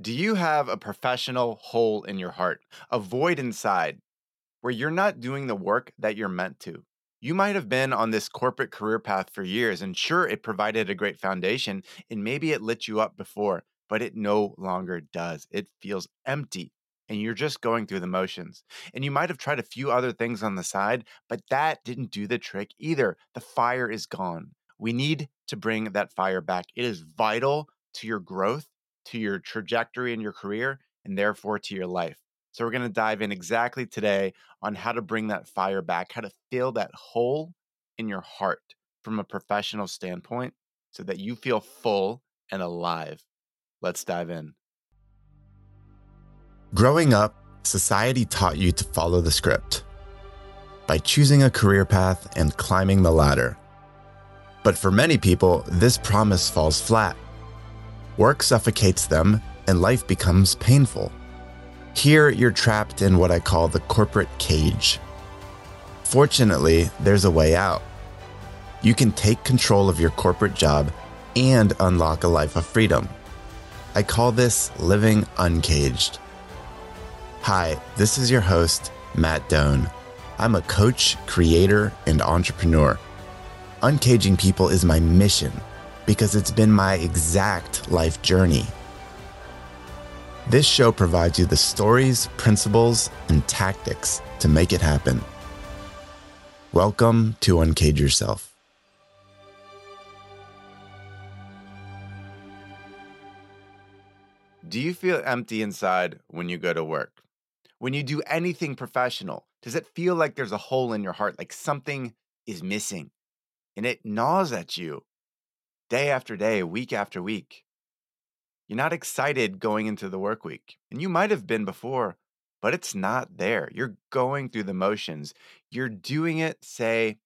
Do you have a professional hole in your heart, a void inside where you're not doing the work that you're meant to? You might have been on this corporate career path for years, and sure, it provided a great foundation, and maybe it lit you up before, but it no longer does. It feels empty, and you're just going through the motions. And you might have tried a few other things on the side, but that didn't do the trick either. The fire is gone. We need to bring that fire back. It is vital to your growth to your trajectory in your career and therefore to your life. So, we're going to dive in exactly today on how to bring that fire back, how to fill that hole in your heart from a professional standpoint so that you feel full and alive. Let's dive in. Growing up, society taught you to follow the script by choosing a career path and climbing the ladder. But for many people, this promise falls flat Work suffocates them, and life becomes painful. Here, you're trapped in what I call the corporate cage. Fortunately, there's a way out. You can take control of your corporate job and unlock a life of freedom. I call this living uncaged. Hi, this is your host, Matt Doan. I'm a coach, creator, and entrepreneur. Uncaging people is my mission because it's been my exact life journey. This show provides you the stories, principles, and tactics to make it happen. Welcome to Uncage Yourself. Do you feel empty inside when you go to work? When you do anything professional, does it feel like there's a hole in your heart, like something is missing? And it gnaws at you day after day, week after week. You're not excited going into the work week. And you might have been before, but it's not there. You're going through the motions. You're doing it, say,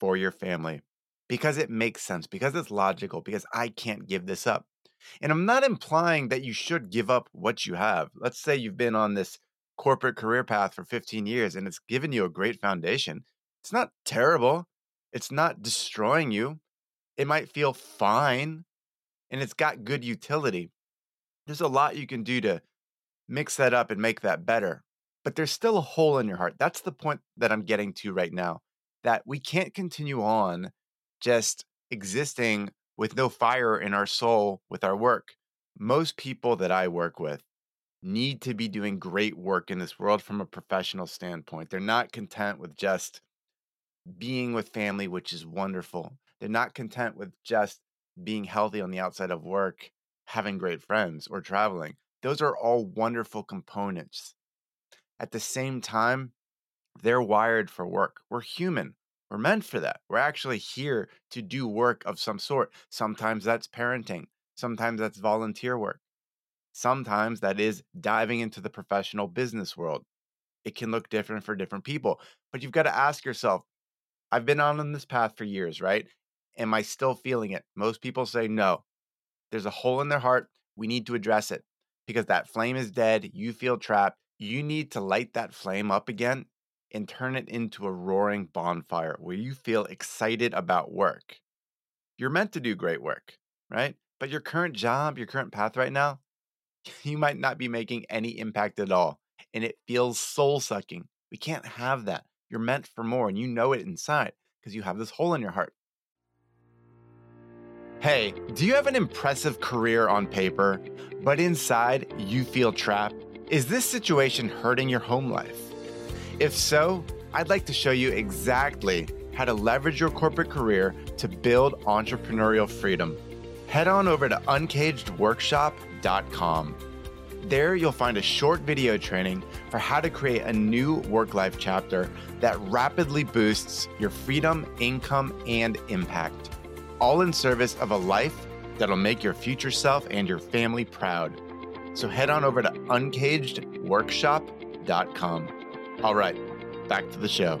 for your family because it makes sense, because it's logical, because I can't give this up. And I'm not implying that you should give up what you have. Let's say you've been on this corporate career path for 15 years and it's given you a great foundation. It's not terrible. It's not destroying you it might feel fine and it's got good utility. There's a lot you can do to mix that up and make that better. But there's still a hole in your heart. That's the point that I'm getting to right now. That we can't continue on just existing with no fire in our soul with our work. Most people that I work with need to be doing great work in this world from a professional standpoint. They're not content with just being with family, which is wonderful. They're not content with just being healthy on the outside of work, having great friends, or traveling. Those are all wonderful components. At the same time, they're wired for work. We're human. We're meant for that. We're actually here to do work of some sort. Sometimes that's parenting, sometimes that's volunteer work, sometimes that is diving into the professional business world. It can look different for different people, but you've got to ask yourself I've been on this path for years, right? Am I still feeling it? Most people say no. There's a hole in their heart. We need to address it because that flame is dead. You feel trapped. You need to light that flame up again and turn it into a roaring bonfire where you feel excited about work. You're meant to do great work, right? But your current job, your current path right now, you might not be making any impact at all. And it feels soul sucking. We can't have that. You're meant for more and you know it inside because you have this hole in your heart. Hey, do you have an impressive career on paper, but inside you feel trapped? Is this situation hurting your home life? If so, I'd like to show you exactly how to leverage your corporate career to build entrepreneurial freedom. Head on over to uncagedworkshop.com. There, you'll find a short video training for how to create a new work life chapter that rapidly boosts your freedom, income, and impact all in service of a life that'll make your future self and your family proud. So head on over to uncagedworkshop.com. All right, back to the show.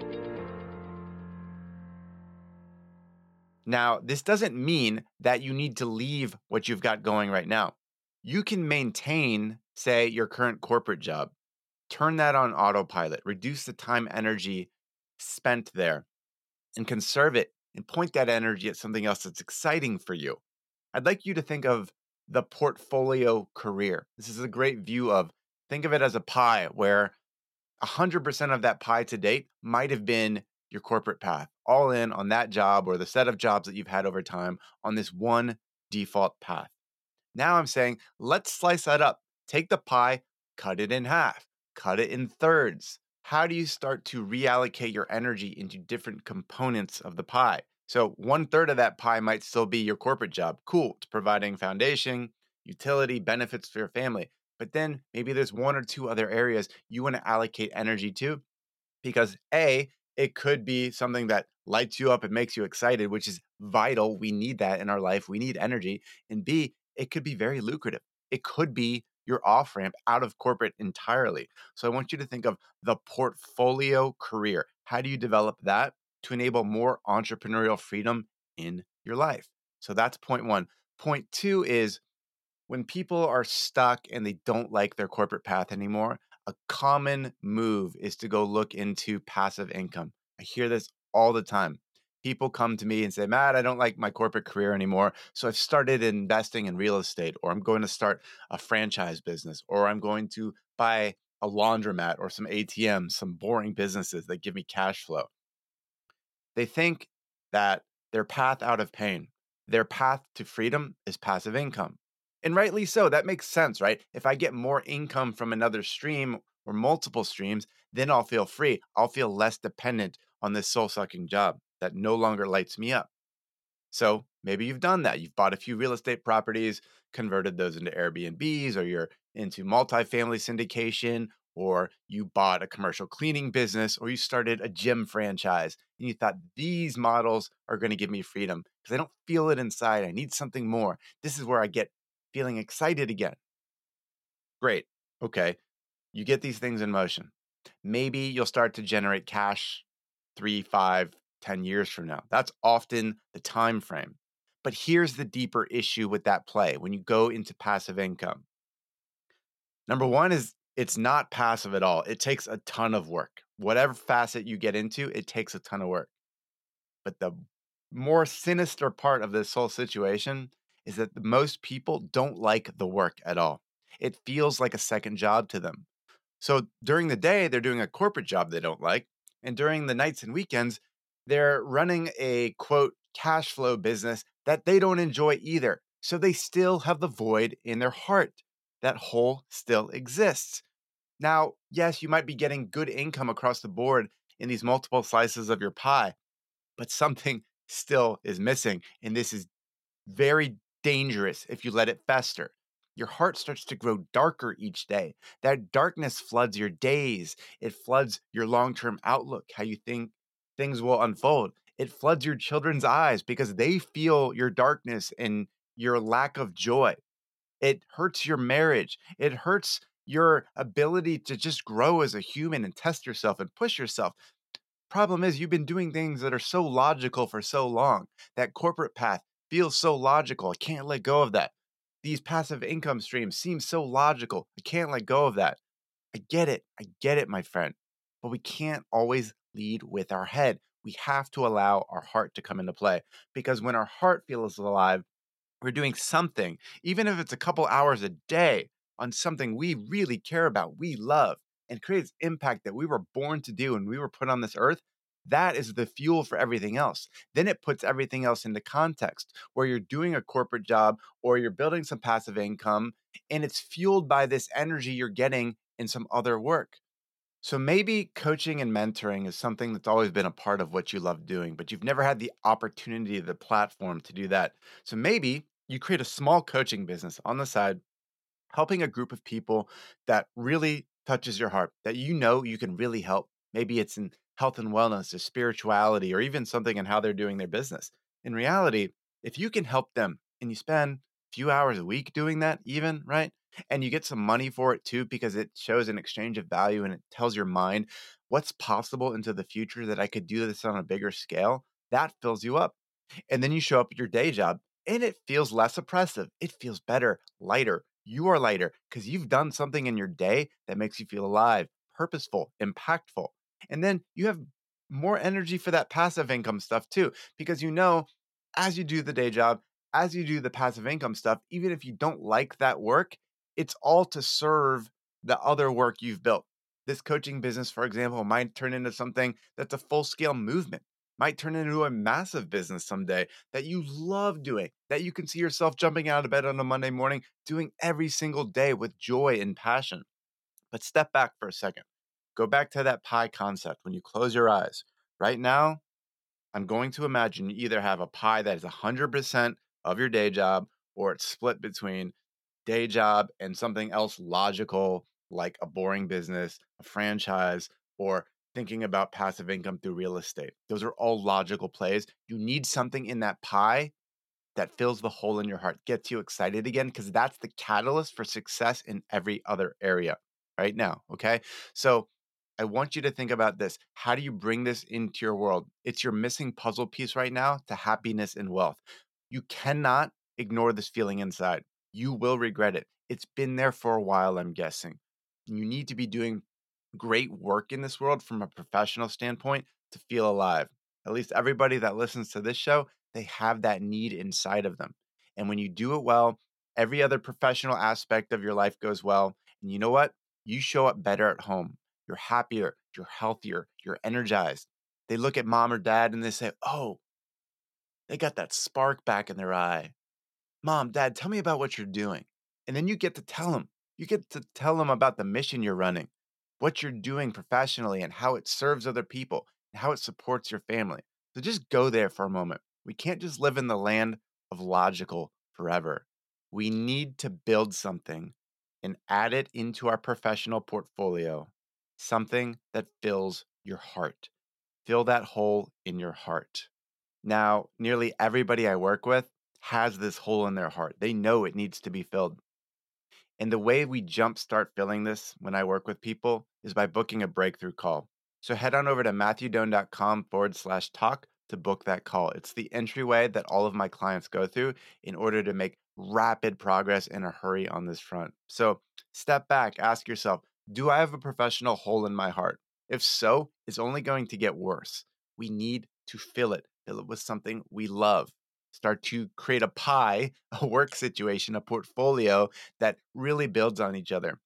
Now, this doesn't mean that you need to leave what you've got going right now. You can maintain, say, your current corporate job, turn that on autopilot, reduce the time energy spent there, and conserve it and point that energy at something else that's exciting for you. I'd like you to think of the portfolio career. This is a great view of think of it as a pie where 100% of that pie to date might have been your corporate path, all in on that job or the set of jobs that you've had over time on this one default path. Now I'm saying, let's slice that up. Take the pie, cut it in half, cut it in thirds. How do you start to reallocate your energy into different components of the pie? So, one third of that pie might still be your corporate job. Cool. It's providing foundation, utility, benefits for your family. But then maybe there's one or two other areas you want to allocate energy to because A, it could be something that lights you up and makes you excited, which is vital. We need that in our life. We need energy. And B, it could be very lucrative. It could be your off ramp out of corporate entirely. So I want you to think of the portfolio career. How do you develop that to enable more entrepreneurial freedom in your life? So that's point one. Point two is when people are stuck and they don't like their corporate path anymore, a common move is to go look into passive income. I hear this all the time. People come to me and say, Matt, I don't like my corporate career anymore. So I've started investing in real estate, or I'm going to start a franchise business, or I'm going to buy a laundromat or some ATMs, some boring businesses that give me cash flow. They think that their path out of pain, their path to freedom is passive income. And rightly so. That makes sense, right? If I get more income from another stream or multiple streams, then I'll feel free. I'll feel less dependent on this soul sucking job that no longer lights me up. So maybe you've done that. You've bought a few real estate properties, converted those into Airbnbs, or you're into multifamily syndication, or you bought a commercial cleaning business, or you started a gym franchise. And you thought these models are going to give me freedom because I don't feel it inside. I need something more. This is where I get feeling excited again. Great. Okay. You get these things in motion. Maybe you'll start to generate cash three, five, ten years from now. That's often the time frame. But here's the deeper issue with that play when you go into passive income. Number one is it's not passive at all. It takes a ton of work. Whatever facet you get into, it takes a ton of work. But the more sinister part of this whole situation is that most people don't like the work at all. It feels like a second job to them. So during the day, they're doing a corporate job they don't like. And during the nights and weekends, they're running a quote cash flow business that they don't enjoy either. So they still have the void in their heart. That hole still exists. Now, yes, you might be getting good income across the board in these multiple slices of your pie, but something still is missing. And this is very dangerous if you let it fester. Your heart starts to grow darker each day. That darkness floods your days. It floods your long term outlook, how you think things will unfold. It floods your children's eyes because they feel your darkness and your lack of joy. It hurts your marriage. It hurts your ability to just grow as a human and test yourself and push yourself. Problem is, you've been doing things that are so logical for so long. That corporate path, feels so logical. I can't let go of that. These passive income streams seem so logical. I can't let go of that. I get it. I get it, my friend. But we can't always lead with our head. We have to allow our heart to come into play because when our heart feels alive, we're doing something, even if it's a couple hours a day on something we really care about, we love, and creates impact that we were born to do and we were put on this earth that is the fuel for everything else. Then it puts everything else into context where you're doing a corporate job or you're building some passive income and it's fueled by this energy you're getting in some other work. So maybe coaching and mentoring is something that's always been a part of what you love doing, but you've never had the opportunity, the platform to do that. So maybe you create a small coaching business on the side, helping a group of people that really touches your heart, that you know you can really help. Maybe it's in health and wellness or spirituality or even something in how they're doing their business. In reality, if you can help them and you spend a few hours a week doing that, even, right? And you get some money for it too, because it shows an exchange of value and it tells your mind what's possible into the future that I could do this on a bigger scale. That fills you up. And then you show up at your day job and it feels less oppressive. It feels better, lighter. You are lighter because you've done something in your day that makes you feel alive, purposeful, impactful. And then you have more energy for that passive income stuff too, because you know, as you do the day job, as you do the passive income stuff, even if you don't like that work, it's all to serve the other work you've built. This coaching business, for example, might turn into something that's a full scale movement, might turn into a massive business someday that you love doing, that you can see yourself jumping out of bed on a Monday morning, doing every single day with joy and passion. But step back for a second. Go back to that pie concept when you close your eyes. Right now, I'm going to imagine you either have a pie that is 100% of your day job or it's split between day job and something else logical like a boring business, a franchise, or thinking about passive income through real estate. Those are all logical plays. You need something in that pie that fills the hole in your heart, gets you excited again, because that's the catalyst for success in every other area right now. Okay. So I want you to think about this. How do you bring this into your world? It's your missing puzzle piece right now to happiness and wealth. You cannot ignore this feeling inside. You will regret it. It's been there for a while, I'm guessing. You need to be doing great work in this world from a professional standpoint to feel alive. At least everybody that listens to this show, they have that need inside of them. And when you do it well, every other professional aspect of your life goes well. And you know what? You show up better at home. You're happier, you're healthier, you're energized. They look at mom or dad and they say, Oh, they got that spark back in their eye. Mom, dad, tell me about what you're doing. And then you get to tell them. You get to tell them about the mission you're running, what you're doing professionally, and how it serves other people, and how it supports your family. So just go there for a moment. We can't just live in the land of logical forever. We need to build something and add it into our professional portfolio, something that fills your heart. Fill that hole in your heart. Now, nearly everybody I work with has this hole in their heart. They know it needs to be filled. And the way we jumpstart filling this when I work with people is by booking a breakthrough call. So head on over to matthewdoan.com forward slash talk to book that call. It's the entryway that all of my clients go through in order to make rapid progress in a hurry on this front. So step back, ask yourself, do I have a professional hole in my heart? If so, it's only going to get worse. We need to fill it, fill it with something we love. Start to create a pie, a work situation, a portfolio that really builds on each other.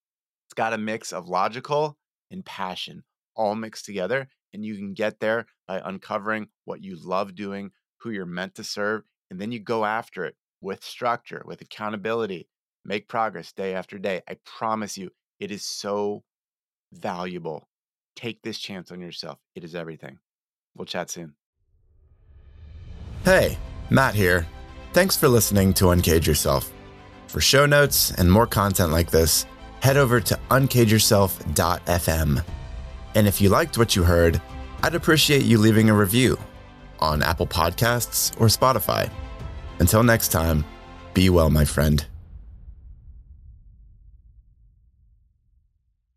It's got a mix of logical and passion all mixed together. And you can get there by uncovering what you love doing, who you're meant to serve, and then you go after it with structure, with accountability, make progress day after day. I promise you, it is so valuable. Take this chance on yourself. It is everything. We'll chat soon. Hey, Matt here. Thanks for listening to Uncage Yourself. For show notes and more content like this, head over to uncageyourself.fm. And if you liked what you heard, I'd appreciate you leaving a review on Apple Podcasts or Spotify. Until next time, be well, my friend.